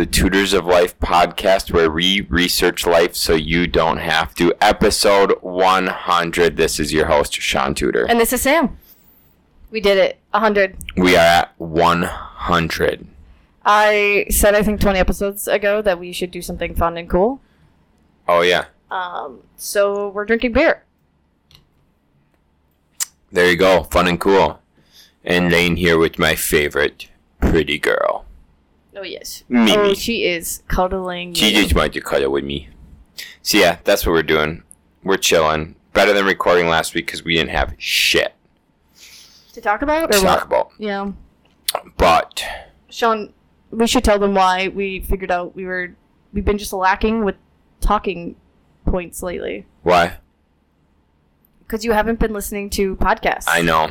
to the Tutors of Life podcast where we research life so you don't have to. Episode 100. This is your host, Shaun Tudor. And this is Sam. We did it. 100. We are at 100. I said, I think 20 episodes ago, that we should do something fun and cool. Oh, yeah. Um, so we're drinking beer. There you go. Fun and cool. And laying here with my favorite pretty girl. Oh, yes. Mimi. Oh, she is cuddling. She me. just wanted to cuddle with me. So yeah, that's what we're doing. We're chilling. Better than recording last week because we didn't have shit To talk about? to Or talk what? about. Yeah. But Shaun, we should tell them why we figured out we were, we've been just lacking with talking points lately. why? Because you haven't been listening to podcasts. I know.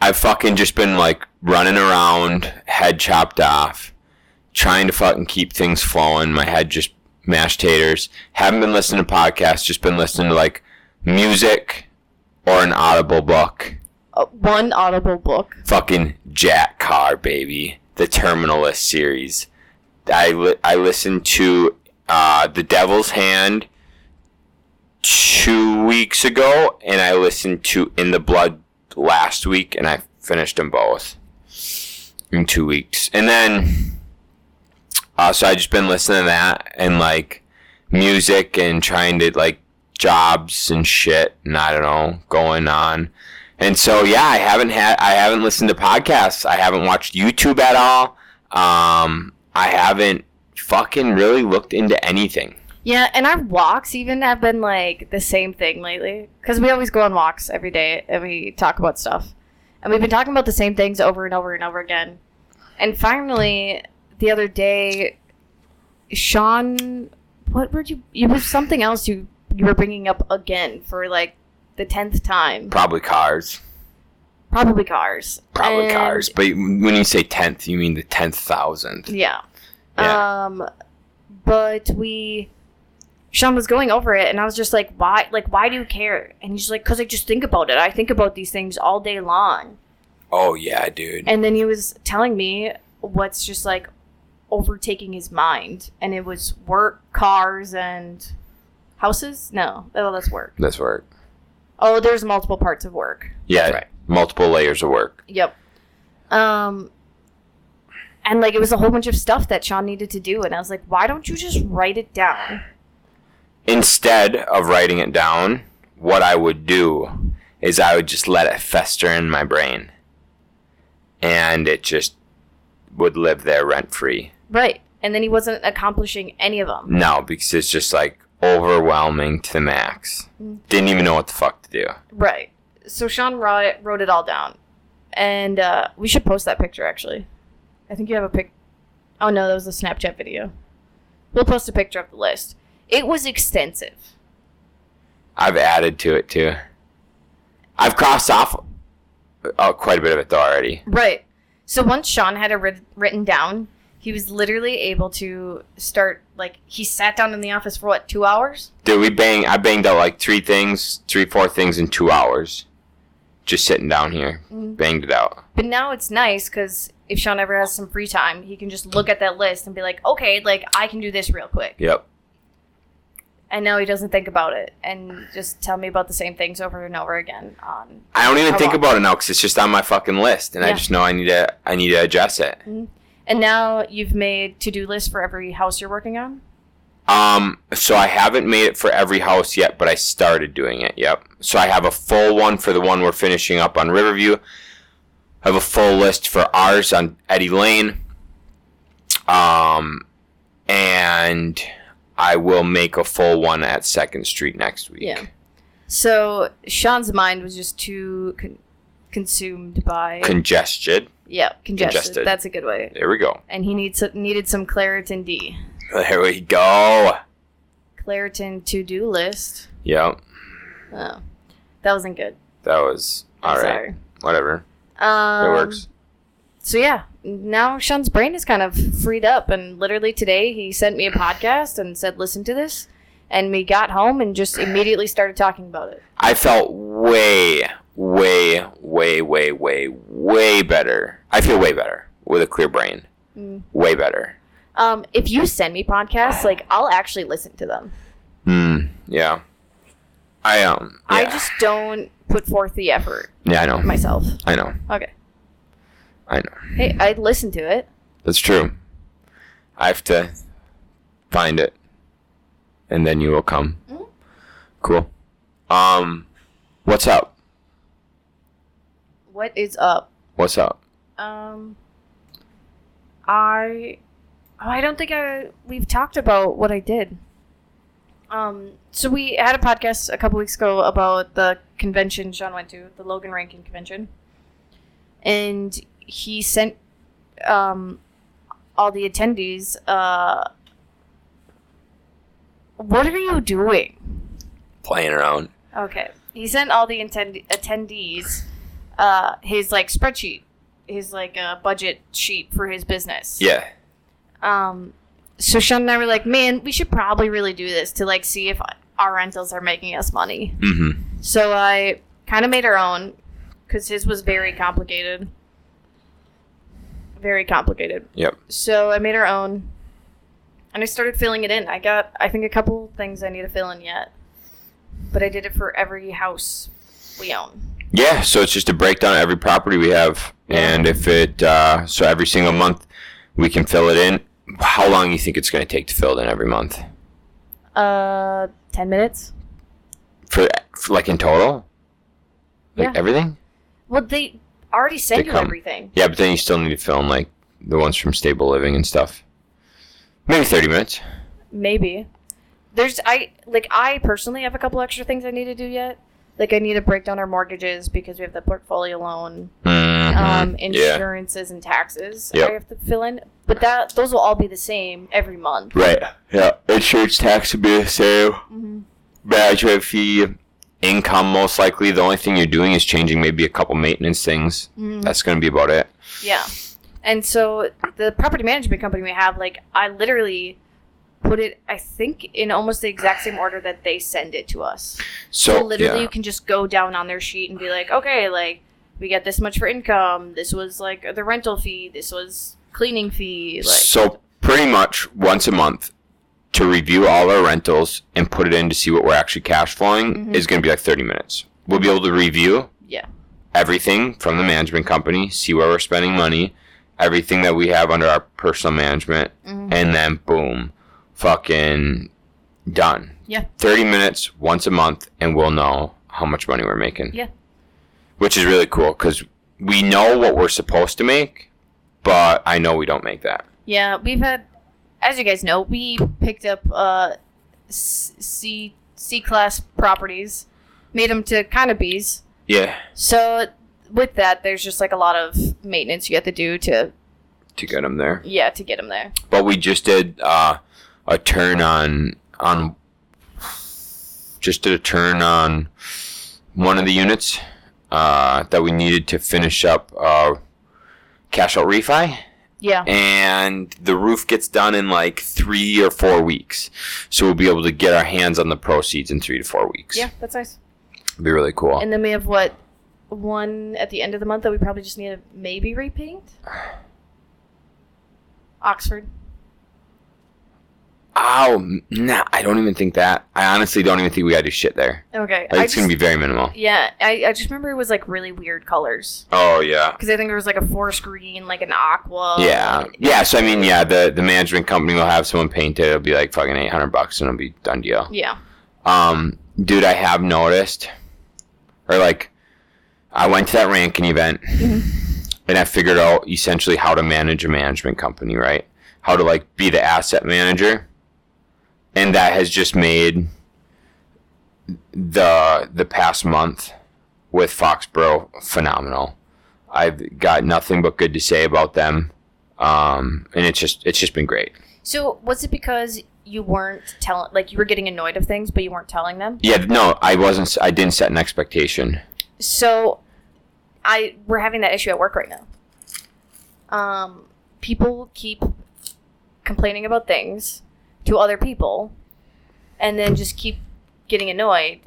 I've fucking just been like running around, head chopped off, trying to fucking keep things flowing. My head just mashed taters. Haven't been listening to podcasts, just been listening to like music or an audible book. Uh, one audible book. Fucking Jack Carr, baby. The Terminal List series. I, li- I listened to uh, The Devil's Hand two weeks ago, and I listened to In the Blood last week, and I finished them both in two weeks. And then, uh, so I just been listening to that and like music and trying to like jobs and shit, and I don't know, going on. And so yeah, I haven't had I haven't listened to podcasts. I haven't watched YouTube at all. Um, I haven't fucking really looked into anything. Yeah, and our walks even have been like the same thing lately. Because we always go on walks every day and we talk about stuff. And we've been talking about the same things over and over and over again. And finally, the other day, Shaun, what were you? It was something else you you were bringing up again for like the tenth time. Probably cars. Probably cars. Probably And- cars. But when you say tenth, you mean the tenth thousand. Yeah. Yeah. Um, but we, Shaun was going over it, and I was just like, why? Like, why do you care? And he's like, because I just think about it. I think about these things all day long. Oh yeah, dude. And then he was telling me what's just like overtaking his mind, and it was work, cars, and houses. No, oh, that's work. That's work. Oh, there's multiple parts of work. Yeah, That's right. multiple layers of work. Yep. Um, and like it was a whole bunch of stuff that Shaun needed to do, and I was like, why don't you just write it down? Instead of writing it down, what I would do is I would just let it fester in my brain, and it just would live there rent free. Right. And then he wasn't accomplishing any of them. No, because it's just like overwhelming to the max. Didn't even know what the fuck to do. Right. So Shaun wrote, wrote it all down. And uh, we should post that picture, actually. I think you have a pic. Oh, no, that was a Snapchat video. We'll post a picture of the list. It was extensive. I've added to it too. I've crossed off uh, quite a bit of it though already. Right. So once Shaun had it writ- written down, he was literally able to start, like, he sat down in the office for what, two hours? Dude, we bang. I banged out like three things, three, four things in two hours. Just sitting down here, mm-hmm. banged it out. But now it's nice because if Shaun ever has some free time, he can just look at that list and be like, okay, like, I can do this real quick. Yep. and now he doesn't think about it and just tell me about the same things over and over again on I don't even think long? about it now because it's just on my fucking list, and I just know I need to. I need to address it. Mm-hmm. And now you've made to-do lists for every house you're working on Um, so I haven't made it for every house yet, but I started doing it. Yep. So I have a full one for the one we're finishing up on Riverview. I have a full list for ours on Eddie Lane. Um, and I will make a full one at Second Street next week. yeah so shaun's mind was just too con- consumed by Congested. yeah congested. congested. that's a good way There we go. and he needs needed some claritin d There we go. claritin to-do list Yep. oh that wasn't good That was all right. Whatever. um, It works. so yeah now shaun's brain is kind of freed up and literally today he sent me a podcast and said listen to this and we got home and just immediately started talking about it I felt way, way, way, way, way, way better. I feel way better with a clear brain. Mm. Way better. Um, if you send me podcasts, like I'll actually listen to them. Hmm. Yeah. I um. I just don't put forth the effort Yeah, I know. myself. I know. Okay. I know. Hey, I'd listen to it. That's true. I have to find it, and then you will come. Mhm. Cool. Um, what's up? What is up? What's up? Um, I, oh, I don't think I we've talked about what I did. Um, so we had a podcast a couple weeks ago about the convention Shaun went to, the Logan Rankin convention, and he sent um all the attendees. Uh, what are you doing? Playing around. Okay. He sent all the attend- attendees uh, his like spreadsheet, his like uh, budget sheet for his business. Yeah. Um, so Shaun and I were like, man, we should probably really do this to like see if our rentals are making us money. Mm-hmm. So I kind of made our own because his was very complicated. Very complicated. Yep. So I made our own, and I started filling it in. I got, I think, a couple things I need to fill in yet, but I did it for every house we own. Yeah. So it's just a breakdown of every property we have, and if it uh, so every single month we can fill it in. How long do you think it's going to take to fill it in every month? Uh, ten minutes. For, for like in total? Like Yeah. everything? Well, they already sent They you come. everything. Yeah, but then you still need to film like the ones from Stable Living and stuff. Maybe thirty minutes. Maybe. There's I like I personally have a couple extra things I need to do yet. Like I need to break down our mortgages because we have the portfolio loan, Mhm. um, yeah. insurances and taxes Yep. I have to fill in. But that those will all be the same every month. Right. Yeah. Insurance tax would be the same. hmm Management fee, income most likely. The only thing you're doing is changing maybe a couple maintenance things. hmm That's gonna be about it. Yeah. And so the property management company we have, like, I literally put it, I think, in almost the exact same order that they send it to us. So, So literally, yeah. you can just go down on their sheet and be like, okay, like, we get this much for income. This was like the rental fee. This was cleaning fee. Like, so pretty much once a month to review all our rentals and put it in to see what we're actually cash flowing Mhm. is going to be like 30 minutes. We'll be able to review yeah. everything from the management company, see where we're spending money, everything that we have under our personal management, Mhm. and then boom, fucking done. Yeah. 30 minutes once a month, and we'll know how much money we're making. Yeah. Which is really cool because we know what we're supposed to make, but I know we don't make that. Yeah, we've had, as you guys know, we picked up uh, C C C class properties, made them to kind of Bs. Yeah. So with that, there's just like a lot of maintenance you have to do to To get them there. yeah to get them there. But we just did uh, a turn on on just did a turn on one of the units uh, that we needed to finish up uh, cash out refi, Yeah. and the roof gets done in like three or four weeks. So we'll be able to get our hands on the proceeds in three to four weeks. Yeah, that's nice. It'll be really cool. And then we have what one at the end of the month that we probably just need to maybe repaint. Oxford. Oh, nah, I don't even think that. I honestly don't even think we gotta do shit there. Okay. Like, it's gonna be very minimal. Yeah, I, I just remember it was like really weird colors Oh yeah. because I think there was like a forest green, like an aqua. Yeah, yeah. So I mean, yeah, the the management company will have someone paint it. It'll be like fucking eight hundred bucks, and it'll be done deal. Yeah. Um, dude, I have noticed, or like, I went to that ranking event, and I figured out essentially how to manage a management company, right? How to like be the asset manager, and that has just made the the past month with Foxborough phenomenal. I've got nothing but good to say about them, um, and it's just it's just been great. So was it because you weren't telling, like you were getting annoyed of things, but you weren't telling them? Yeah, no, I wasn't. I didn't set an expectation. So, I we're having that issue at work right now. Um, people keep complaining about things to other people, and then just keep getting annoyed,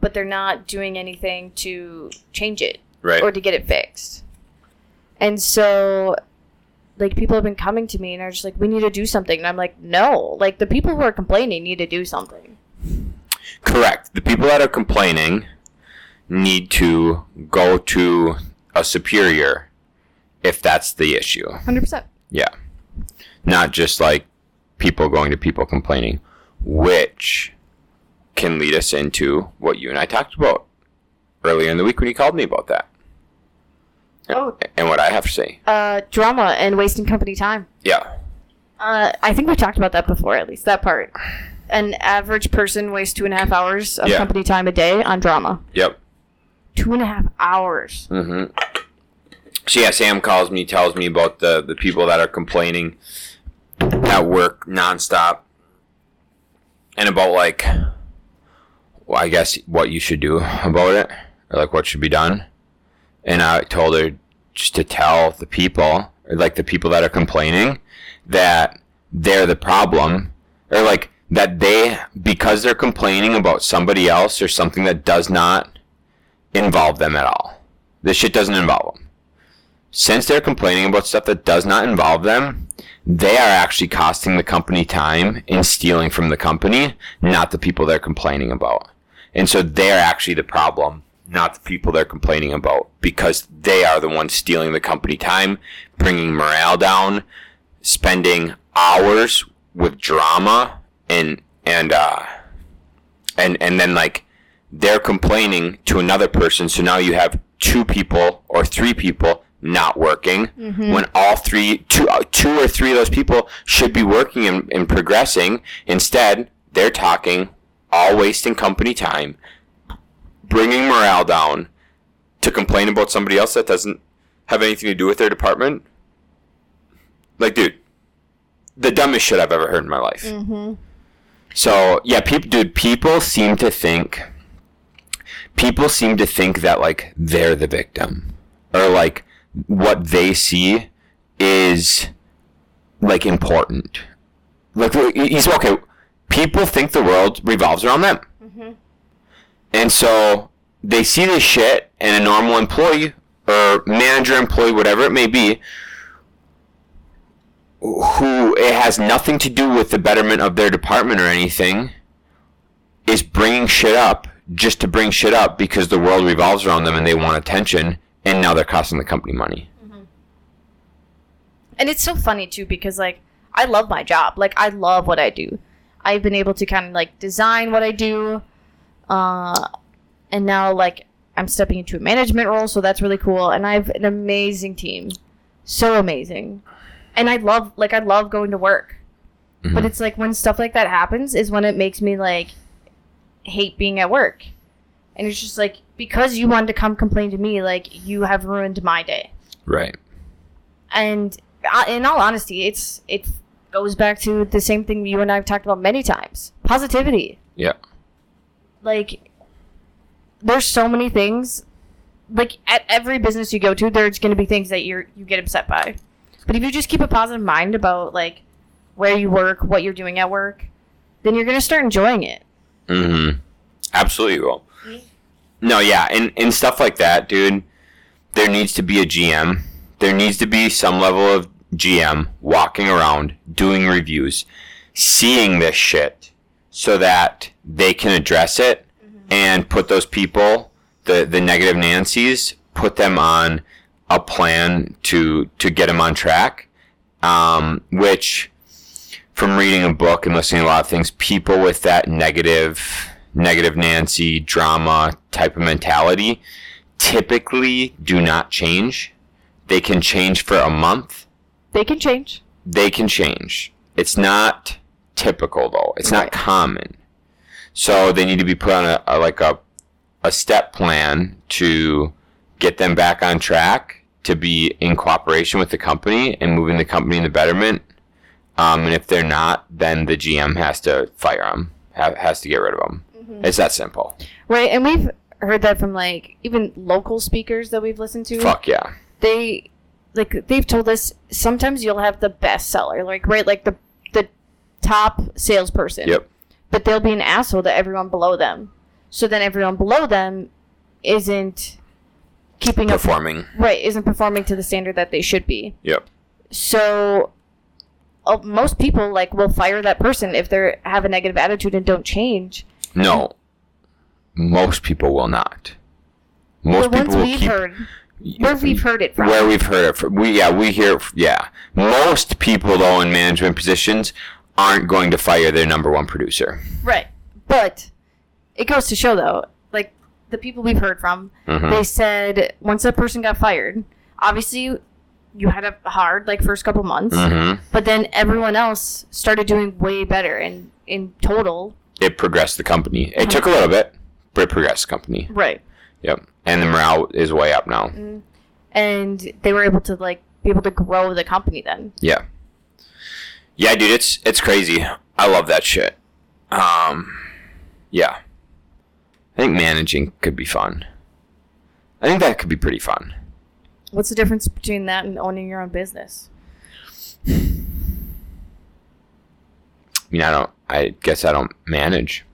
but they're not doing anything to change it Right. or to get it fixed. And so, like people have been coming to me and are just like, we need to do something. And I'm like, no, like the people who are complaining need to do something. Correct. The people that are complaining need to go to a superior if that's the issue. 100%. Yeah. Not just like people going to people complaining, which can lead us into what you and I talked about earlier in the week when you called me about that. Oh. And what I have to say. Uh, drama and wasting company time. Yeah. Uh, I think we talked about that before, at least that part. An average person wastes two and a half hours of Yeah. company time a day on drama. Yep. Two and a half hours. Mm-hmm. So yeah, Sam calls me, tells me about the the people that are complaining at work nonstop, and about like, well, I guess what you should do about it, or like what should be done. And I told her just to tell the people, like the people that are complaining, that they're the problem, or like that they because they're complaining about somebody else or something that does not involve them at all. This shit doesn't involve them. Since they're complaining about stuff that does not involve them, they are actually costing the company time and stealing from the company, not the people they're complaining about. And so they're actually the problem, not the people they're complaining about, because they are the ones stealing the company time, bringing morale down, spending hours with drama and and uh and and then like they're complaining to another person so now you have two people or three people not working when all three two uh, or three of those people should be working and, and progressing. Instead they're talking all wasting company time bringing morale down to complain about somebody else that doesn't have anything to do with their department. Like dude the dumbest shit i've ever heard in my life. Mm-hmm. so yeah, people, dude, people seem to think, people seem to think that like they're the victim, or like what they see is like important. Like he's okay. People think the world revolves around them, mm-hmm. and so they see this shit, and a normal employee or manager, employee, whatever it may be, who it has nothing to do with the betterment of their department or anything is bringing shit up just to bring shit up because the world revolves around them and they want attention and now they're costing the company money. And it's so funny too because like I love my job. Like I love what I do. I've been able to kind of like design what I do. Uh and now like I'm stepping into a management role, so that's really cool and I have an amazing team. So amazing. And I love like I love going to work. But Mhm. it's like when stuff like that happens is when it makes me like hate being at work. And it's just like because you wanted to come complain to me like you have ruined my day Right. and uh, in all honesty, it's it goes back to the same thing you and I've talked about many times: positivity. Yeah. Like, there's so many things. Like at every business you go to, there's going to be things that you're you get upset by. But if you just keep a positive mind about like where you work, what you're doing at work, then you're going to start enjoying it. Mm-hmm. Absolutely will. No, yeah, and, and stuff like that, dude. There needs to be a GM. There needs to be some level of GM walking around doing reviews, seeing this shit, so that they can address it and put those people, the the negative Nancy's, put them on a plan to to get them on track. Um, which from reading a book and listening to a lot of things, people with that negative, negative Nancy drama type of mentality typically do not change. They can change for a month. They can change. They can change. It's not typical though. It's not common. So they need to be put on a, a like a a step plan to get them back on track to be in cooperation with the company and moving the company in the betterment. Um, and if they're not, then the GM has to fire them, ha- has to get rid of them. It's that simple. Right, and we've heard that from like even local speakers that we've listened to. Fuck yeah. they like they've told us sometimes you'll have the best seller like right like the the top salesperson Yep. but they'll be an asshole to everyone below them so then everyone below them isn't keeping up Performing. right isn't performing to the standard that they should be Yep. So uh, most people like will fire that person if they have a negative attitude and don't change. No, most people will not. Most people will we've keep heard, where we've heard it from. where we've heard it from. We yeah we hear yeah. Most people though in management positions aren't going to fire their number one producer. Right. But it goes to show though, like the people we've heard from, Mhm. they said once that person got fired, obviously you had a hard like first couple months, Mm-hmm. but then everyone else started doing way better and in total, It progressed the company. It took a little bit, but it progressed the company. right. Yep, and the morale is way up now. And they were able to like be able to grow the company then. Yeah. Yeah, dude, it's it's crazy. I love that shit. Um, yeah. I think managing could be fun. I think that could be pretty fun. What's the difference between that and owning your own business? I mean, I don't. I guess I don't manage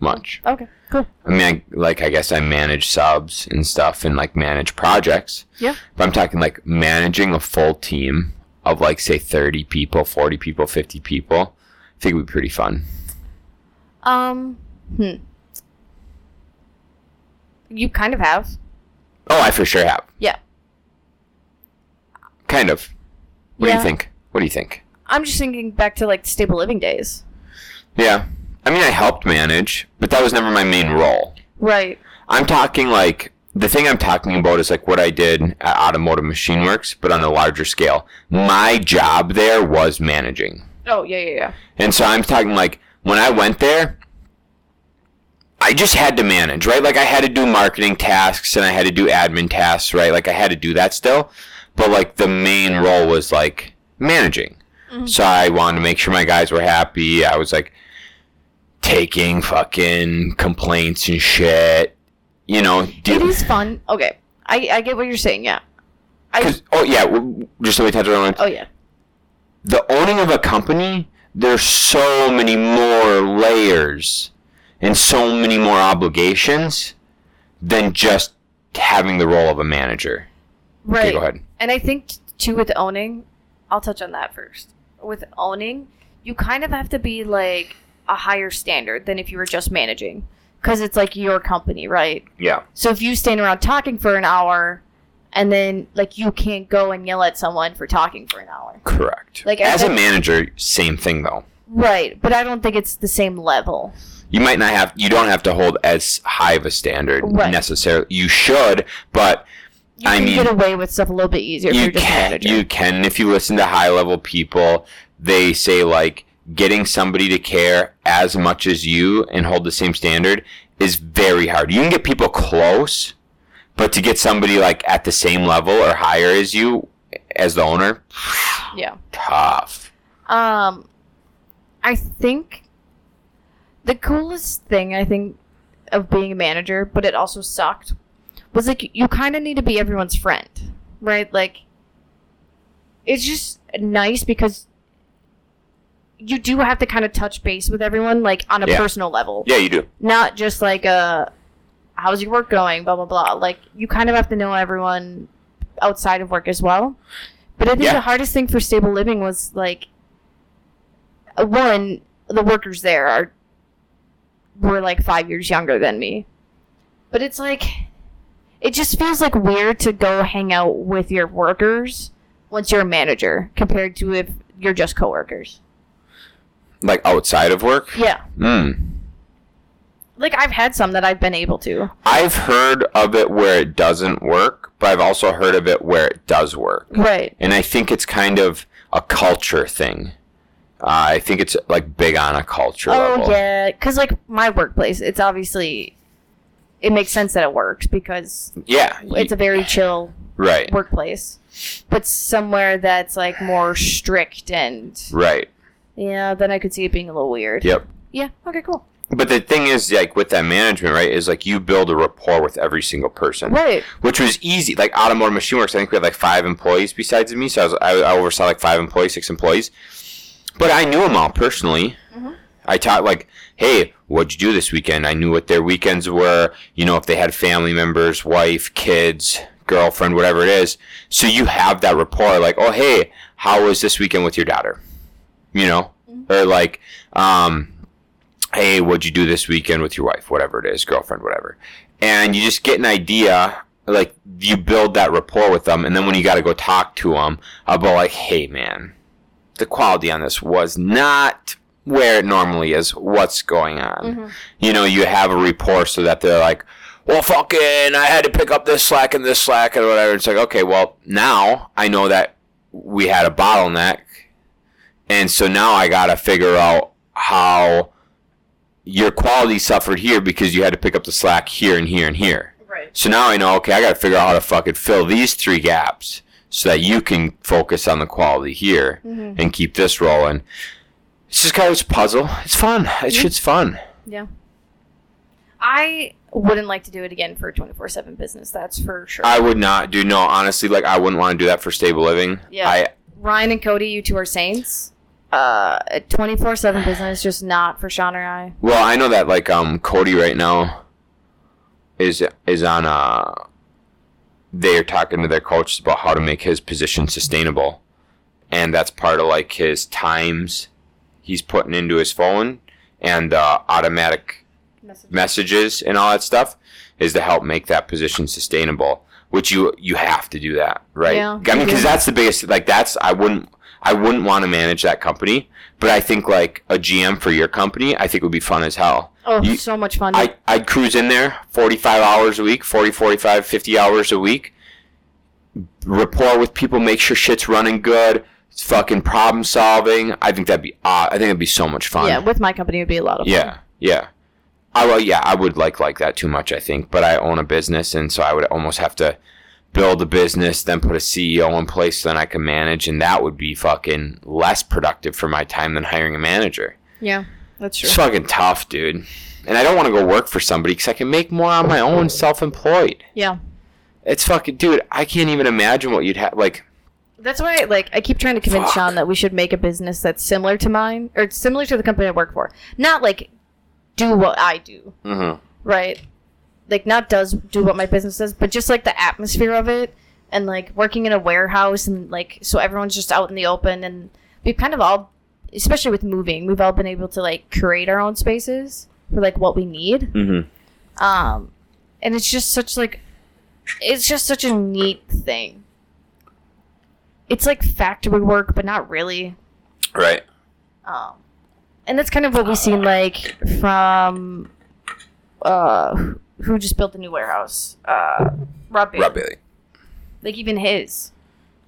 much. Okay, cool. I mean, I, like I guess I manage subs and stuff, and like manage projects. Yeah. But I'm talking like managing a full team of like say 30 people, 40 people, 50 people. I think would be pretty fun. Um, hmm. You kind of have. Oh, I for sure have. Yeah. Kind of. What do you think? What do you think? I'm just thinking back to like stable living days. Yeah. I mean, I helped manage, but that was never my main role. Right. I'm talking like the thing I'm talking about is like what I did at Automotive Machine Works, but on a larger scale. My job there was managing. Oh yeah, yeah, yeah. And so I'm talking like when I went there, I just had to manage, right? Like I had to do marketing tasks and I had to do admin tasks, right? Like I had to do that still. But like the main role was like managing. Mm-hmm. So I wanted to make sure my guys were happy. I was like taking fucking complaints and shit. You know, It is fun. Okay, I I get what you're saying. Yeah. I oh yeah, just so we touch on oh yeah. the owning of a company, there's so many more layers and so many more obligations than just having the role of a manager. Right. go ahead. And I think too with owning, I'll touch on that first. With owning, you kind of have to be like a higher standard than if you were just managing, because it's like your company, right? Yeah. So if you stand around talking for an hour, and then like you can't go and yell at someone for talking for an hour. Correct. Like, as a manager, same thing though. Right, but I don't think it's the same level. You might not have you don't have to hold as high of a standard Right. necessarily. You should, but You I can mean- get away with stuff a little bit easier if you can you can. If you listen to high level people they say like getting somebody to care as much as you and hold the same standard is very hard. You can get people close but to get somebody like at the same level or higher as you as the owner yeah. tough. Um, I think the coolest thing I think of being a manager, but it also sucked, was like you kind of need to be everyone's friend, right? Like, it's just nice because you do have to kind of touch base with everyone, like on a Yeah. personal level, yeah you do not just like a how's your work going, blah blah blah. Like you kind of have to know everyone outside of work as well. But I think Yeah. the hardest thing for stable living was like uh, one, the workers there are were like five years younger than me. But it's like it just feels like weird to go hang out with your workers once you're a manager compared to if you're just coworkers. like outside of work Yeah. mm. Like I've had some that I've been able to. i've heard of it where it doesn't work but i've also heard of it where it does work Right. and I think it's kind of a culture thing. Uh, I think it's like big on a culture Oh level. yeah, because like my workplace, it's obviously it makes sense that it works because yeah, it's a very chill right, workplace. But somewhere that's like more strict and right, yeah, then I could see it being a little weird. yep. Yeah. Okay. Cool. But the thing is, like with that management, right, is like you build a rapport with every single person, Right. which was easy. Like Automotive Machine Works, I think we had like five employees besides me, so I, was, I, I oversaw like five employees, six employees. But I knew them all personally. Mhm. I taught like, hey, what'd you do this weekend? I knew what their weekends were. You know, if they had family members, wife, kids, girlfriend, whatever it is. So you have that rapport, like, oh hey, how was this weekend with your daughter? You know, or like, um, hey, what'd you do this weekend with your wife? Whatever it is, girlfriend, whatever. And you just get an idea, like you build that rapport with them, and then when you got to go talk to them about like, hey man, the quality on this was not where it normally is. What's going on? Mm-hmm. You know, you have a rapport so that they're like, well, fucking, I had to pick up this slack and this slack and whatever. It's like, okay, well, now I know that we had a bottleneck. And so now I got to figure out how your quality suffered here because you had to pick up the slack here and here and here. Right. So now I know, okay, I got to figure out how to fucking fill these three gaps so that you can focus on the quality here mm-hmm. and keep this rolling. It's just kind of a puzzle. It's fun. It shit's fun. Yeah. I wouldn't like to do it again for 24 7 business, that's for sure. I would not do no honestly like I wouldn't want to do that for stable living. Yeah. I Ryan and Cody, you two are saints. Uh, 24 7 business, just not for Shaun or I. well I know that like um Cody right now is is on uh they're talking to their coaches about how to make his position sustainable. And that's part of like his times he's putting into his phone and uh, automatic messages. and all that stuff is to help make that position sustainable which you you have to do that right? Yeah, i mean because that's the biggest like that's i wouldn't i wouldn't want to manage that company but i think like a gm for your company i think would be fun as hell. Oh, You- so much fun. I, I'd cruise in there 45 hours a week 40 45 50 hours a week rapport with people make sure shit's running good it's fucking problem solving i think that'd be uh, i think it'd be so much fun yeah, with my company, it would be a lot of fun. yeah, yeah. I well, yeah, I would like like that too much. I think, but I own a business, and so I would almost have to build a business, then put a CEO in place, so then I can manage, and that would be fucking less productive for my time than hiring a manager. Yeah, that's true. It's fucking tough, dude. And I don't want to go work for somebody because I can make more on my own, self-employed. Yeah. It's fucking, dude. I can't even imagine what you'd have. Like, That's why, like, I keep trying to convince Fuck. Shaun that we should make a business that's similar to mine, or similar to the company I work for. Not like do what I do, mm-hmm. right? Like, not does do what my business does, but just like the atmosphere of it, and like working in a warehouse, and like so everyone's just out in the open, and we've kind of all, especially with moving, we've all been able to like create our own spaces for like what we need. Mm-hmm. Um, and it's just such like, it's just such a neat thing. It's like factory work, but not really. Right. Um, and that's kind of what we've seen like from uh, who just built the new warehouse, uh, Rob Bailey. Rob Bailey. Like even his,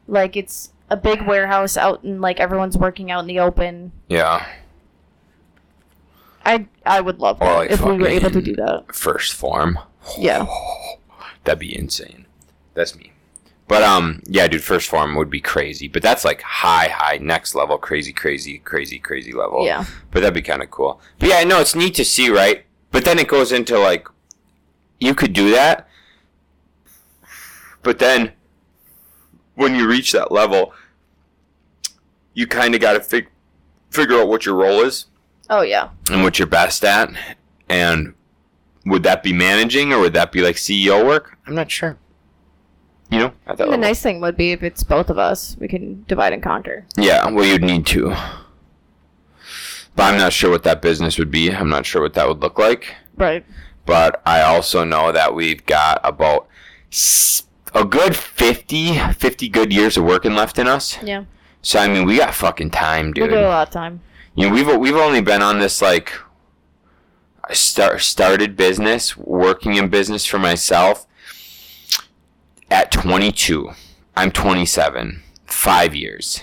like it's a big warehouse out and like everyone's working out in the open. Yeah. I I would love that like if we were able to do that. First Form. Yeah. That'd be insane. That's me. But um, yeah, dude, First Form would be crazy. But that's like high, high, next level, crazy, crazy, crazy, crazy level. Yeah. But that'd be kind of cool. But yeah, I know it's neat to see, right? But then it goes into like, you could do that, but then when you reach that level, you kind of got to fig- figure out what your role is Oh yeah. and what you're best at. And would that be managing or would that be like CEO work? I'm not sure. You know, at that And the level. nice thing would be if it's both of us, we can divide and conquer. Yeah, well, you'd need to. But I'm not sure what that business would be. I'm not sure what that would look like. Right. But I also know that we've got about s- a good 50, 50 good years of working left in us. Yeah. So I mean, we got fucking time, dude. We got a lot of time. You know, we've we've only been on this like I start started business, working in business for myself at 22. I'm 27. 5 years.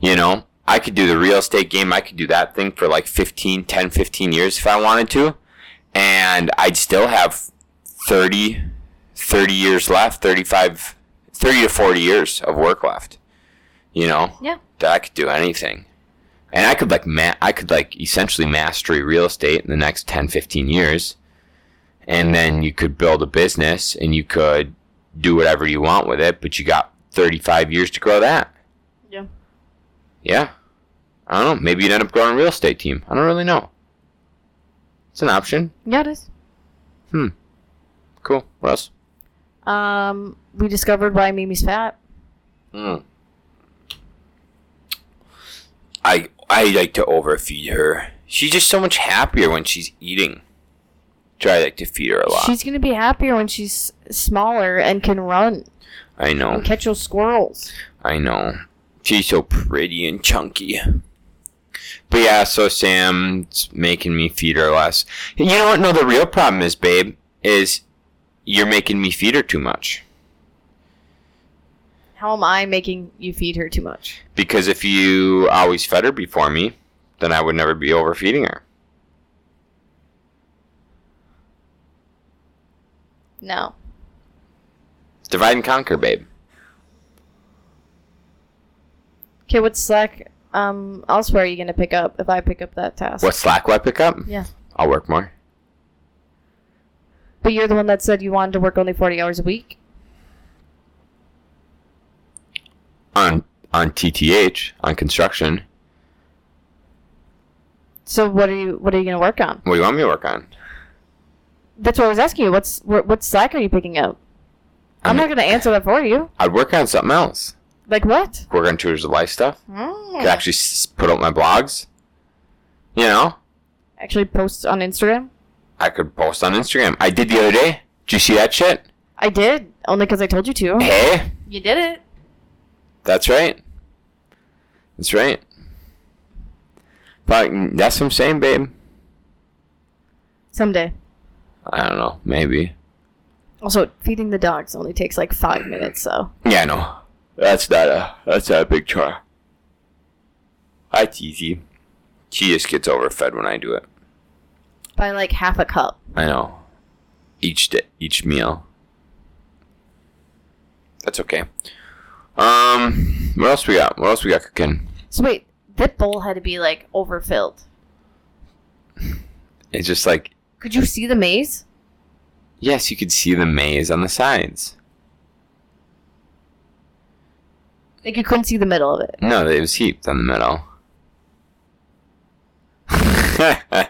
You know, I could do the real estate game. I could do that thing for like 15, 10, 15 years if I wanted to. And I'd still have 30 30 years left, 35 30 to 40 years of work left. You know? Yeah. That I could do anything and I could like ma- I could like essentially mastery real estate in the next 10 15 years and then you could build a business and you could do whatever you want with it but you got 35 years to grow that Yeah. yeah I don't know maybe you'd end up growing a real estate team I don't really know it's an option Yeah, it is. Hmm. Cool what else Um, we discovered why Mimi's fat. Hmm. I I like to overfeed her. She's just so much happier when she's eating. I like to feed her a lot. She's gonna be happier when she's smaller and can run I know. and catch those squirrels. I know. She's so pretty and chunky. But yeah, so Sam's making me feed her less. You know what? No, the real problem is, babe, is you're making me feed her too much. How am I making you feed her too much? Because if you always fed her before me, then I would never be overfeeding her. No. Divide and conquer, babe. Okay, what slack um elsewhere are you gonna pick up if I pick up that task? What slack will I pick up? Yeah. I'll work more. But you're the one that said you wanted to work only forty hours a week. On on TTH, on construction. So what are you what are you gonna work on? What do you want me to work on? That's what I was asking you. What's what, what slack are you picking up? I'm not gonna answer that for you. I'd work on something else. Like what? Work on Tours of Life stuff. Mm. Could actually s- put up my blogs. You know, Actually, post on Instagram. I could post on Instagram. I did the other day. Did you see that shit? I did only because I told you to. Hey, You did it. that's right. That's right. But mm, that's what I'm saying, babe. Someday. I don't know. Maybe. Also, feeding the dogs only takes like five minutes, so. Yeah, I know. That's not a that's not a big chore. I tease you. She just gets overfed when I do it. By like half a cup. I know. Each day, each meal. That's okay. Um, what else we got? What else we got cooking? So wait, that bowl had to be like overfilled. It's just like Could you see the maze? yes, you could see the maze on the sides. Like you couldn't see the middle of it. No, it was heaped on the middle. I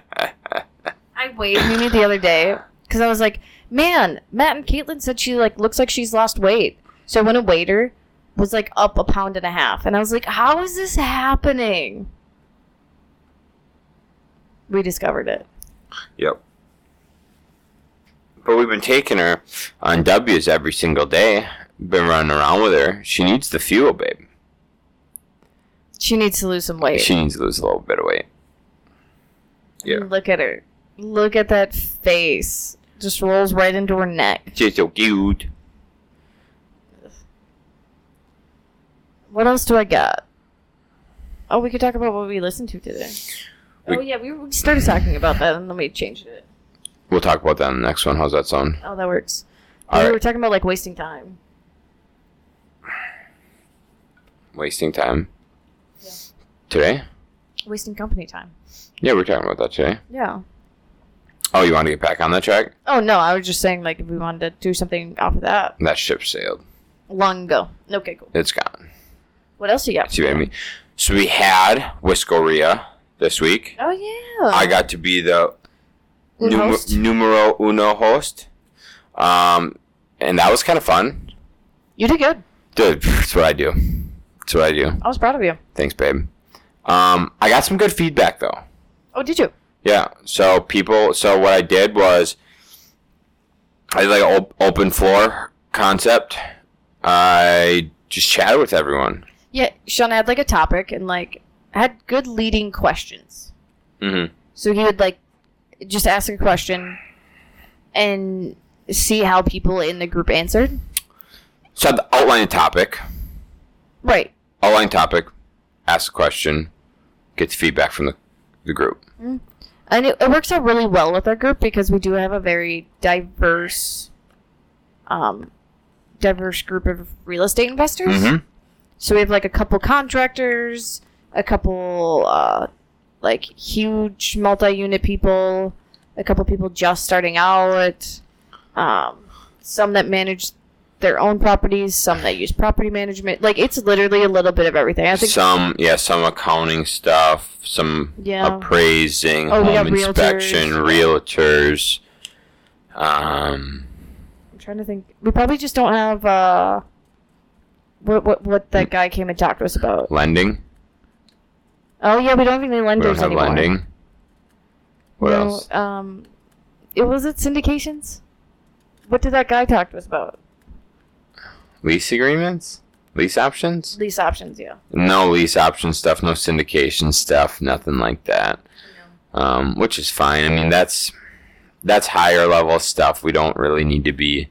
weighed Mimi the other day because I was like, man, Matt and Caitlin said she like looks like she's lost weight. So when a waiter was like up a pound and a half, and I was like, how is this happening? We discovered it. yep. But we've been taking her on W's every single day. Been running around with her. She needs the fuel, babe. She needs to lose some weight. She needs to lose a little bit of weight. Yeah. Look at her. Look at that face. Just rolls right into her neck. She's so cute. What else do I got? Oh, we could talk about what we listened to today. We- oh yeah, we we started talking about that, and then we changed it. We'll talk about that in the next one. How's that sound? Oh, that works. All we right. were talking about like wasting time. Wasting time. Yeah. Today? Wasting company time. Yeah, we're talking about that today. Yeah. Oh, you want to get back on that track? Oh no, I was just saying like if we wanted to do something off of that That ship sailed. long ago. Okay, cool. It's gone. What else you got? See what I mean? So we had WiscoREIA this week. Oh yeah. I got to be the Un host? numero uno host. Um, and that was kind of fun. You did good. Dude, that's what I do. That's what I do. I was proud of you. Thanks, babe. Um, I got some good feedback though. Oh, did you? Yeah. So people. So what I did was, I did like an op- open floor concept. I just chatted with everyone. Yeah, Sean had like a topic and like had good leading questions. Mm-hmm. So he would like just ask a question and see how people in the group answered. So I'd outline a topic. Right. Outline topic. Ask a question. Get the feedback from the, the group. And it, it works out really well with our group because we do have a very diverse um diverse group of real estate investors. Mm-hmm. So we have like a couple contractors, a couple uh, like huge multi-unit people, a couple people just starting out, um, some that manage their own properties, some that use property management. Like it's literally a little bit of everything. I think Some yeah, some accounting stuff, some Yeah. appraising, Oh, home inspection, realtors. realtors. Um, I'm trying to think. We probably just don't have uh, what what what that guy came and talked to us about. Lending. Oh yeah, we don't have any lenders We don't have anymore. lending. What No, else? Um, it was it syndications. What did that guy talk to us about? Lease agreements? Lease options? Lease options, yeah. No lease option stuff, no syndication stuff, nothing like that. Um, which is fine. I mean, that's that's higher level stuff. We don't really need to be.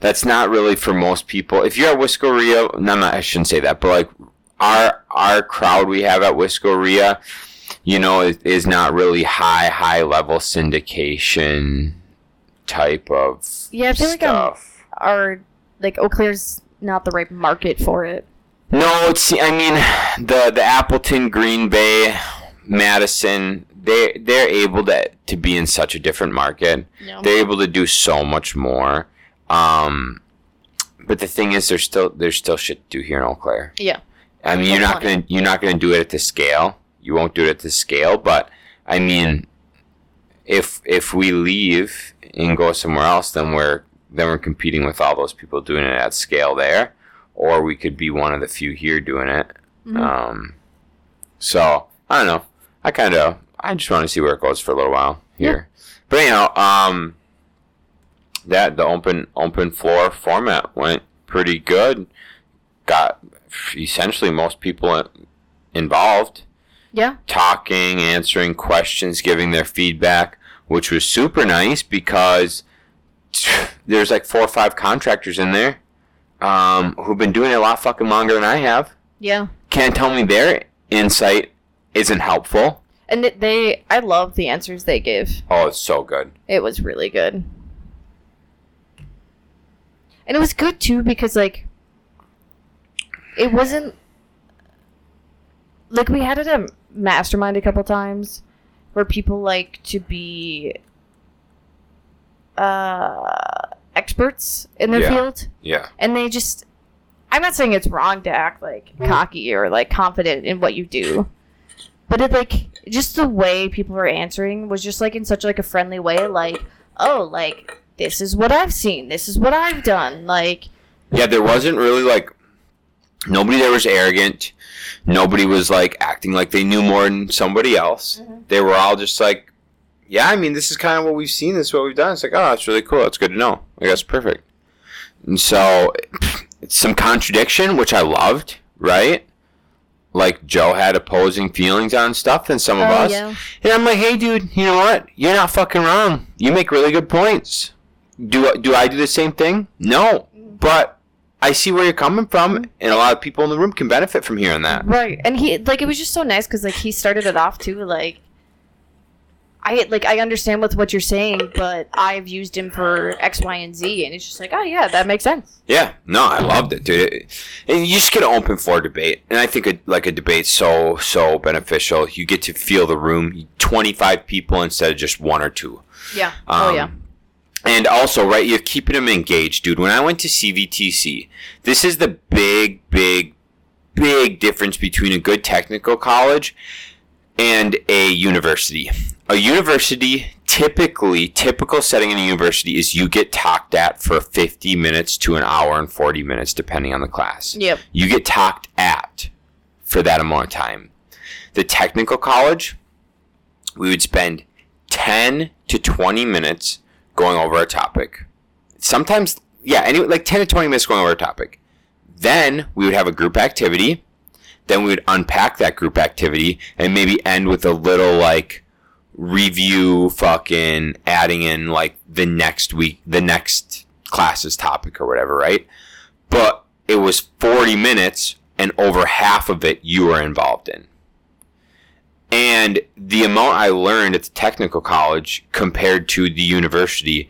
That's not really for most people. If you're at WiscoREIA, no, no, I shouldn't say that, but like our our crowd we have at WiscoREIA, you know, is, is not really high high level syndication type of Yeah, I feel like I'm- Our like Eau Claire's not the right market for it. No, it's I mean the the Appleton, Green Bay, Madison, they they're able to to be in such a different market. No. They're able to do so much more. Um, but the thing is, there's still there's still shit to do here in Eau Claire. Yeah. I mean, you're not gonna you're not gonna do it at the scale. You won't do it at the scale, but I mean, if if we leave and go somewhere else, then we're then we're competing with all those people doing it at scale there, or we could be one of the few here doing it. Mhm. Um, so I don't know. I kind of I just want to see where it goes for a little while here. But anyhow, um, that the open open floor format went pretty good. Got essentially most people involved Yeah. talking, answering questions, giving their feedback, which was super nice because there's like four or five contractors in there um, who've been doing it a lot fucking longer than I have. Yeah. Can't tell me their insight isn't helpful. And they, I love the answers they gave. Oh, it's so good. It was really good. And it was good too because like it wasn't like we had it at mastermind a couple times where people like to be uh experts in their Yeah. field Yeah. and they just I'm not saying it's wrong to act like cocky or like confident in what you do. But it like just the way people were answering was just like in such like a friendly way, like, oh, like this is what I've seen, this is what I've done. Like Yeah, there wasn't really like nobody there was arrogant. Nobody was like acting like they knew more than somebody else. Mhm. They were all just like, yeah, I mean, this is kind of what we've seen. This is what we've done. It's like, oh, that's really cool. That's good to know. Like, that's perfect. And so, it's some contradiction, which I loved, right? Like Joe had opposing feelings on stuff than some of Oh, us. yeah. And I'm like, hey, dude, you know what? You're not fucking wrong. You make really good points. Do do I do the same thing? No, but I see where you're coming from, and a lot of people in the room can benefit from hearing that. Right. And he like it was just so nice cuz like he started it off too like I like I understand with what you're saying, but I've used him for X, Y, and Z, and it's just like, oh yeah, that makes sense. Yeah, no, I loved it, dude. And you just get an open floor debate, and I think a, like a debate's so so beneficial. You get to feel the room, twenty five people instead of just one or two. Yeah. oh Um, yeah. And also, right, you're keeping them engaged, dude. When I went to CVTC, this is the big, big, big difference between a good technical college and a university. A university, typically, typical setting in a university is you get talked at for 50 minutes to an hour and 40 minutes, depending on the class. Yep. You get talked at for that amount of time. The technical college, we would spend 10 to 20 minutes going over a topic. Sometimes, yeah, any, like 10 to 20 minutes going over a topic. Then we would have a group activity. Then we would unpack that group activity and maybe end with a little like review, fucking adding in like the next week, the next class's topic or whatever, right? But it was 40 minutes and over half of it you were involved in. And the amount I learned at the technical college compared to the university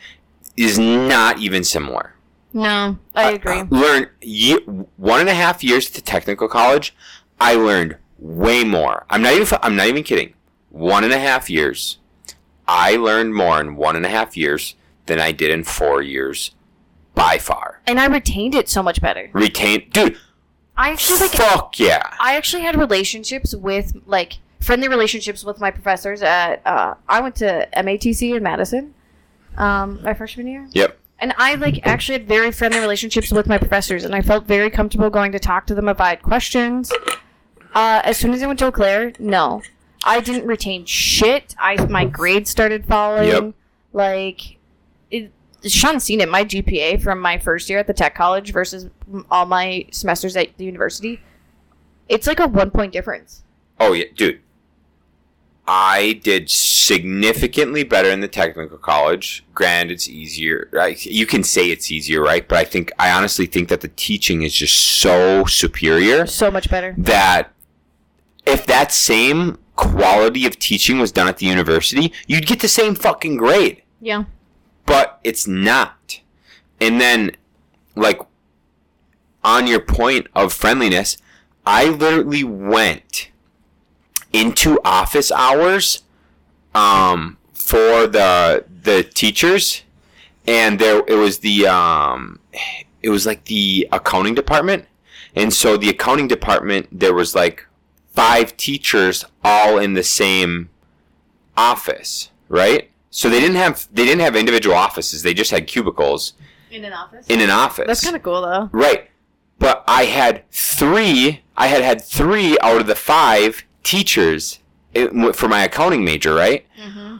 is not even similar. No, I uh, agree. Uh, learned ye- one and a half years at the technical college. I learned way more. I'm not even. I'm not even kidding. One and a half years. I learned more in one and a half years than I did in four years, by far. and I retained it so much better. Retain, dude. I actually like Fuck yeah. I actually had relationships with like friendly relationships with my professors at uh, I went to MATC in Madison um, my freshman year. Yep. And I like actually had very friendly relationships with my professors, and I felt very comfortable going to talk to them if I had questions. Uh, as soon as I went to Eau Claire, no, I didn't retain shit. I my grades started falling. Yep. Like, it, Shaun's seen it. My GPA from my first year at the tech college versus all my semesters at the university, it's like a one point difference. Oh yeah, dude. I did significantly better in the technical college. Granted, it's easier. Right? You can say it's easier, right? But I think I honestly think that the teaching is just so superior So much better. that if that same quality of teaching was done at the university, you'd get the same fucking grade. Yeah. But it's not. And then, like, on your point of friendliness, I literally went into office hours um, for the the teachers, and there it was the um, it was like the accounting department, and so the accounting department there was like five teachers all in the same office, right? So they didn't have they didn't have individual offices. They just had cubicles In an office. in an office. That's kind of cool though. Right. But I had three, I had had three out of the five teachers i- for my accounting major, right? Mm-hmm.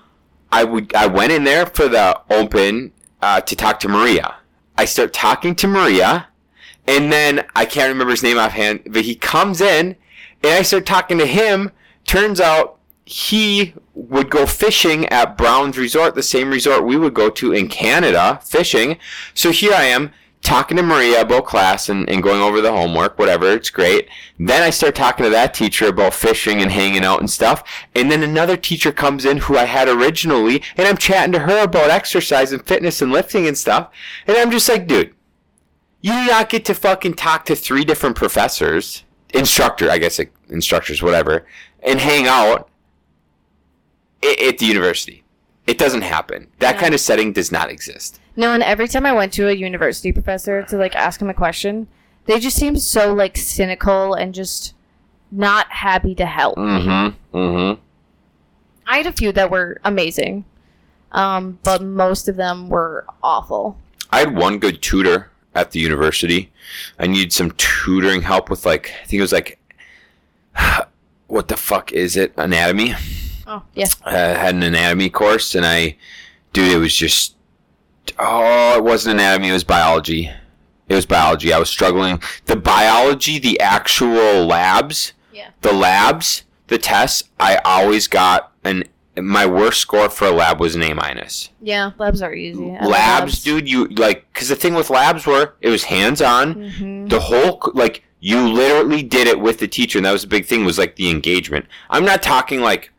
I would, I went in there for the open uh, to talk to Maria. I start talking to Maria, and then I can't remember his name offhand, but he comes in, and I start talking to him. Turns out he would go fishing at Brown's Resort, the same resort we would go to in Canada, fishing. So here I am talking to Maria about class and, and going over the homework, whatever, it's great. Then I start talking to that teacher about fishing and hanging out and stuff. And then another teacher comes in who I had originally, and I'm chatting to her about exercise and fitness and lifting and stuff. And I'm just like, dude, you do not get to fucking talk to three different professors, instructor, I guess, instructors, whatever, and hang out at the university. It doesn't happen. That Yeah. kind of setting does not exist. No, and every time I went to a university professor to like ask him a question, they just seemed so like cynical and just not happy to help. Mm-hmm. Mm-hmm. I had a few that were amazing, um, but most of them were awful. I had one good tutor at the university. I needed some tutoring help with like I think it was like what the fuck is it? Anatomy. Oh yeah, I had an anatomy course and I dude it was just oh it wasn't anatomy, it was biology. It was biology. I was struggling. The biology, the actual labs, yeah. the labs, the tests, I always got an my worst score for a lab was an A minus. Yeah, labs are easy. Love labs, dude, you like because the thing with labs were it was hands on. Mhm. The whole like you literally did it with the teacher, and that was the big thing was like the engagement. I'm not talking like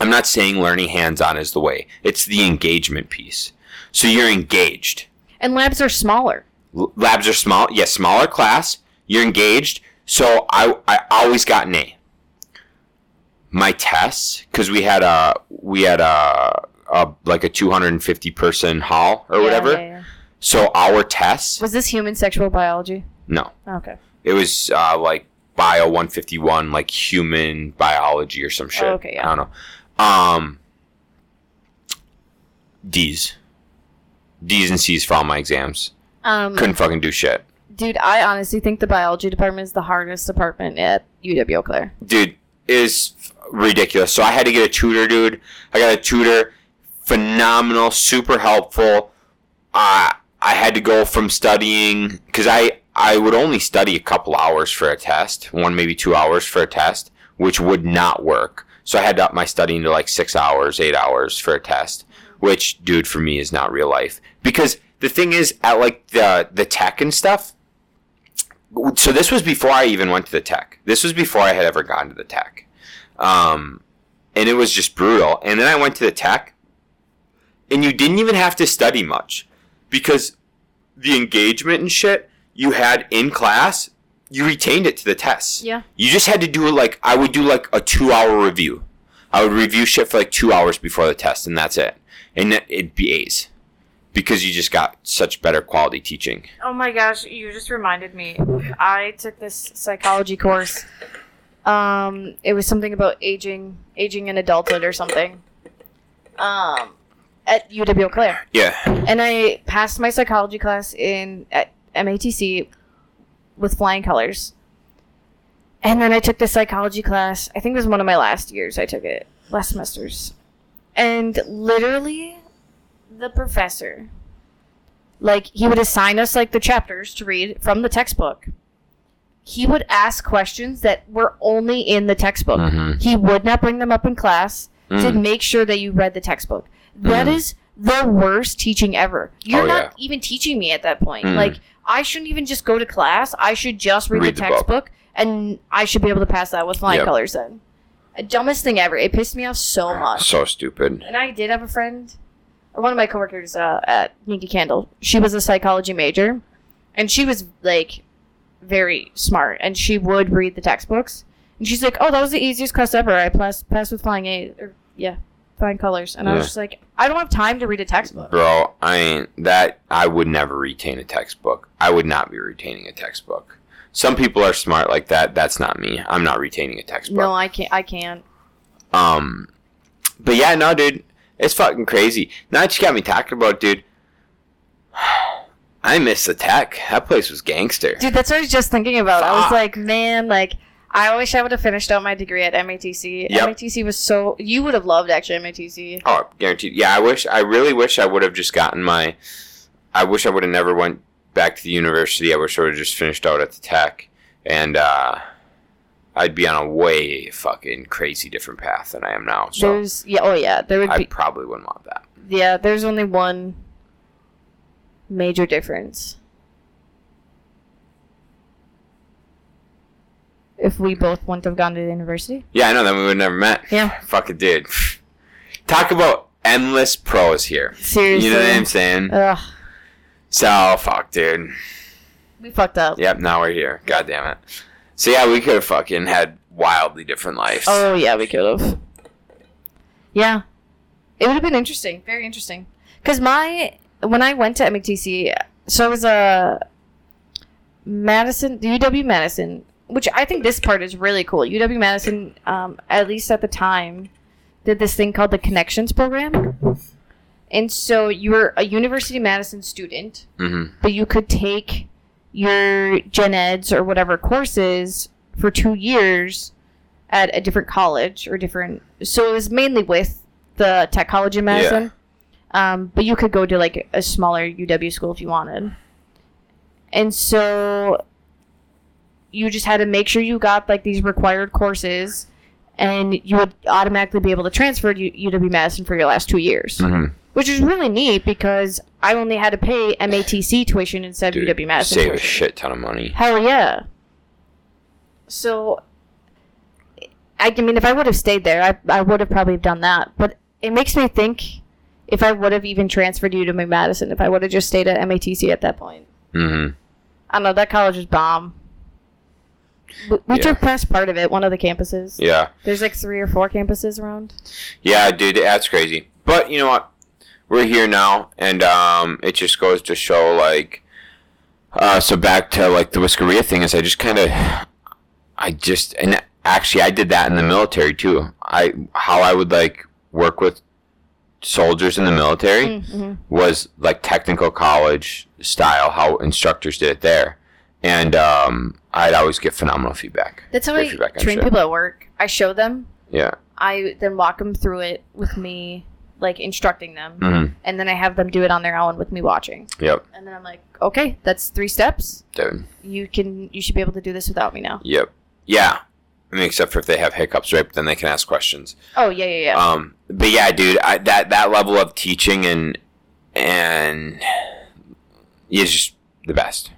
I'm not saying learning hands on is the way. It's the engagement piece. So you're engaged. And labs are smaller. L- labs are small, yes, smaller class. You're engaged. So I I always got an A. My tests, because we had a we had a, a like a 250 person hall or Yeah, whatever. yeah, yeah. So our tests, Was this human sexual biology? no, Okay. it was uh, like bio 151, like human biology or some shit. Oh, okay, yeah. I don't know. Um, D's, D's and C's for all my exams. Um, Couldn't fucking do shit. dude, I honestly think the biology department is the hardest department at UW Eau Claire. dude is ridiculous. So I had to get a tutor, dude. I got a tutor, phenomenal, super helpful. Uh, I had to go from studying because I I would only study a couple hours for a test, one maybe two hours for a test, which would not work. So I had to up my studying to like six hours, eight hours for a test, which, dude, for me is not real life. Because the thing is, at like the the tech and stuff, so this was before I even went to the tech. This was before I had ever gone to the tech. Um, and it was just brutal. And then I went to the tech, and you didn't even have to study much because the engagement and shit you had in class, you retained it to the test. Yeah. You just had to do it like I would do like a two hour review. I would review shit for like two hours before the test, and that's it. And it- it'd be A's because you just got such better quality teaching. Oh my gosh, you just reminded me. I took this psychology course. Um, it was something about aging, aging in adulthood or something. Um, at UW Eau Claire. Yeah. And I passed my psychology class in at MATC with flying colors. And then I took the psychology class. I think it was one of my last years I took it, last semesters. And literally, the professor, like, he would assign us, like, the chapters to read from the textbook. He would ask questions that were only in the textbook. Mhm. He would not bring them up in class to Mm. make sure that you read the textbook. That Mhm. is the worst teaching ever. You're Oh, not yeah. even teaching me at that point. Mm. Like I shouldn't even just go to class. I should just read, Read the the book. textbook and I should be able to pass that with flying Yep. colors then. Dumbest thing ever. It pissed me off so much. So stupid. And I did have a friend, or one of my coworkers uh, at Yankee Candle. She was a psychology major, and she was like very smart, and she would read the textbooks. And she's like, "Oh, that was the easiest class ever. I passed passed with flying A, or yeah, flying colors." And I was Yeah. just like, "I don't have time to read a textbook." Bro, I ain't that I would never retain a textbook. I would not be retaining a textbook. Some people are smart like that. That's not me. I'm not retaining a textbook. No, I can't. I can't. Um, but yeah, no, dude, it's fucking crazy. Now that you got me talking about, dude, I miss the tech. That place was gangster. Dude, that's what I was just thinking about. I was Fuck. like, man, like. I wish I would have finished out my degree at MATC. Yep. MATC was so. You would have loved actually MATC. Oh, guaranteed. Yeah, I wish. I really wish I would have just gotten my. I wish I would have never went back to the university. I wish I would have just finished out at the tech, and uh, I'd be on a way fucking crazy different path than I am now. So There's yeah, oh yeah, there would I be probably wouldn't want that. yeah. There's only one major difference. If we both wouldn't have gone to the university, Yeah, I know. Then we would have never met. Yeah. Fuck it, dude. Talk about endless pros here. seriously, You know what I'm saying? Ugh, So fuck, dude. we fucked up. Yep. Now we're here. God damn it. So yeah, we could have fucking had wildly different lives. Oh yeah, we could have. Yeah, it would have been interesting, very interesting. Cause my when I went to MTC, so I was a Madison, UW Madison, which I think this part is really cool. UW Madison, um, at least at the time, did this thing called the Connections Program, and so you were a University of Madison student, Mm-hmm. but you could take your gen eds or whatever courses for two years at a different college or different so it was mainly with the tech college in madison um, but you could go to like a smaller uw school if you wanted and so you just had to make sure you got like these required courses and you would automatically be able to transfer to U- uw madison for your last two years Mm-hmm. which is really neat because I only had to pay MATC tuition instead of UW Madison save a shit ton of money. Hell yeah! So, I, I mean, if I would have stayed there, I, I would have probably done that. But it makes me think if I would have even transferred you to UW Madison, if I would have just stayed at MATC at that point. Mm-hmm. I don't know. That college is bomb. We, we Yeah. took past part of it, one of the campuses. Yeah. There's like three or four campuses around. Yeah, dude, that's crazy. But you know what? We're here now, and um, it just goes to show, like, uh, so back to like the WiscoREIA thing is, I just kind of, I just, and actually, I did that in the military too. I how I would like work with soldiers in the military Mm-hmm. was like technical college style, how instructors did it there, and um, I'd always get phenomenal feedback. That's how Great I train people at work. I show them Yeah. I then walk them through it with me, like instructing them, Mm-hmm. and then I have them do it on their own with me watching. Yep. And then I'm like, okay, that's three steps. Dude. You can, you should be able to do this without me now. Yep. Yeah. I mean, except for if they have hiccups, right? But then they can ask questions. Oh yeah, yeah, yeah. Um, but yeah, dude, I, that that level of teaching and and is just the best.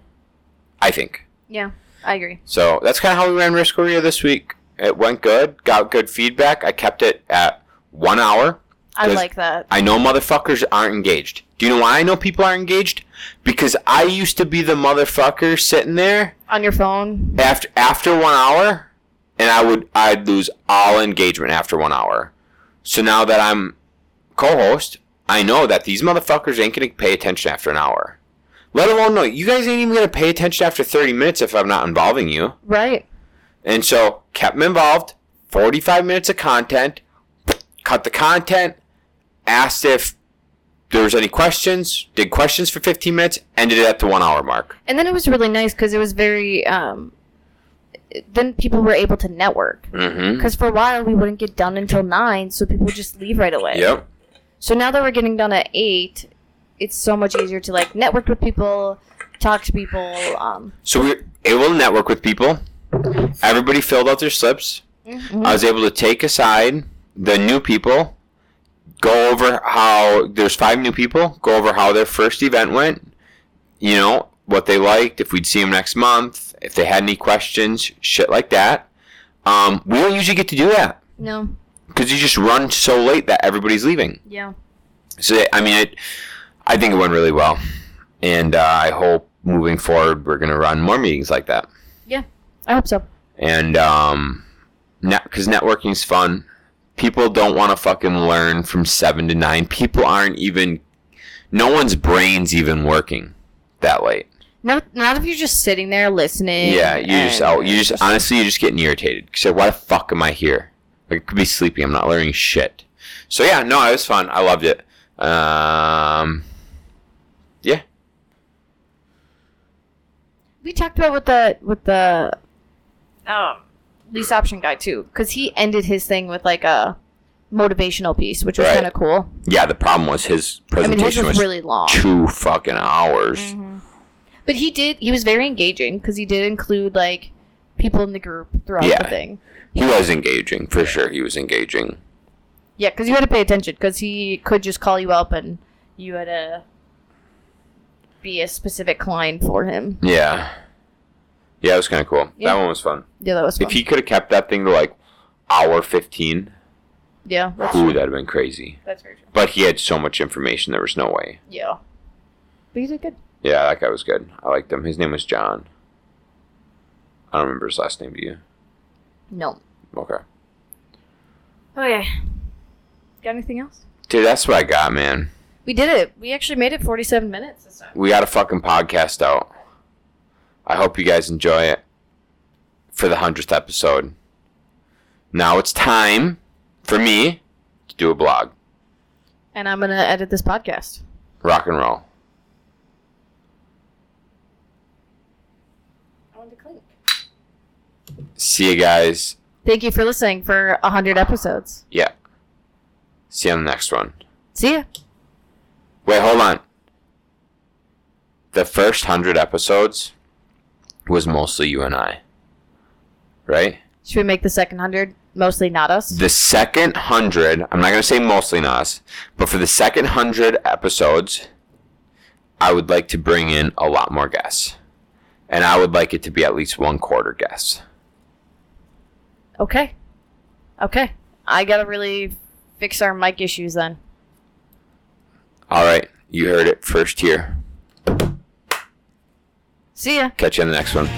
I think. yeah, I agree. So that's kind of how we ran WiscoREIA this week. It went good. Got good feedback. I kept it at one hour. I like that. I know motherfuckers aren't engaged. Do you know why I know people aren't engaged? Because I used to be the motherfucker sitting there On your phone. after after one hour, and I would I'd lose all engagement after one hour. So now that I'm co-host, I know that these motherfuckers ain't gonna pay attention after an hour. Let alone know you guys ain't even gonna pay attention after thirty minutes if I'm not involving you. Right. And so kept them involved. Forty-five minutes of content. Cut the content. Asked if there was any questions, did questions for 15 minutes, ended it at the one hour mark. And then it was really nice because it was very. Um, then people were able to network. Mm-hmm. Because for a while we wouldn't get done until nine, so people would just leave right away. Yep. So now that we're getting done at eight, it's so much easier to like network with people, talk to people. Um, So we were able to network with people. Everybody filled out their slips. mhm. I was able to take aside the new people, go over how there's five new people, go over how their first event went, you know, what they liked, if we'd see them next month, if they had any questions, shit like that. Um, we don't usually get to do that no. because you just run so late that everybody's leaving. Yeah. So I mean, it, I think it went really well, and uh, I hope moving forward we're gonna run more meetings like that. Yeah, I hope so. and um, because networking's fun. People don't want to fucking learn from seven to nine. People aren't even. No one's brain's even working that late. Not not if you're just sitting there listening. Yeah, you just oh, you just honestly you're just getting irritated. So why the fuck am I here? Like, I could be sleeping. I'm not learning shit. So yeah, no, it was fun. I loved it. Um, yeah, we talked about with the with the um lease option guy too, because he ended his thing with like a motivational piece, which was Right. kind of cool. yeah. The problem was his I mean, his presentation was was really long. two fucking hours. Mhm. But he did. He was very engaging because he did include like people in the group throughout Yeah. the thing. He was engaging for sure. He was engaging. Yeah, because you had to pay attention because he could just call you up and you had to be a specific client for him. Yeah. Yeah, it was kind of cool. Yeah. That one was fun. Yeah, that was fun. If he could have kept that thing to like hour 15, yeah, that's ooh, true. that'd have been crazy. That's very true. But he had so much information, there was no way. Yeah. But he did good. Yeah, that guy was good. I liked him. His name was John. I don't remember his last name, do you? No. Okay. Okay. Got anything else? Dude, that's what I got, man. We did it. We actually made it 47 minutes this time. We got a fucking podcast out. I hope you guys enjoy it for the 100th episode. Now it's time for me to do a blog. And I'm going to edit this podcast. Rock and roll. I want to clink. See you guys. Thank you for listening for 100 episodes. Yeah. See you on the next one. See ya. Wait, hold on. The first hundred episodes was mostly you and I. Right? Should we make the second 100 mostly not us? The second hundred, I'm not going to say mostly not us, but for the second hundred episodes, I would like to bring in a lot more guests. And I would like it to be at least one quarter guests. Okay. Okay. I got to really fix our mic issues then. All right. You heard it first here. See ya. Catch you on the next one.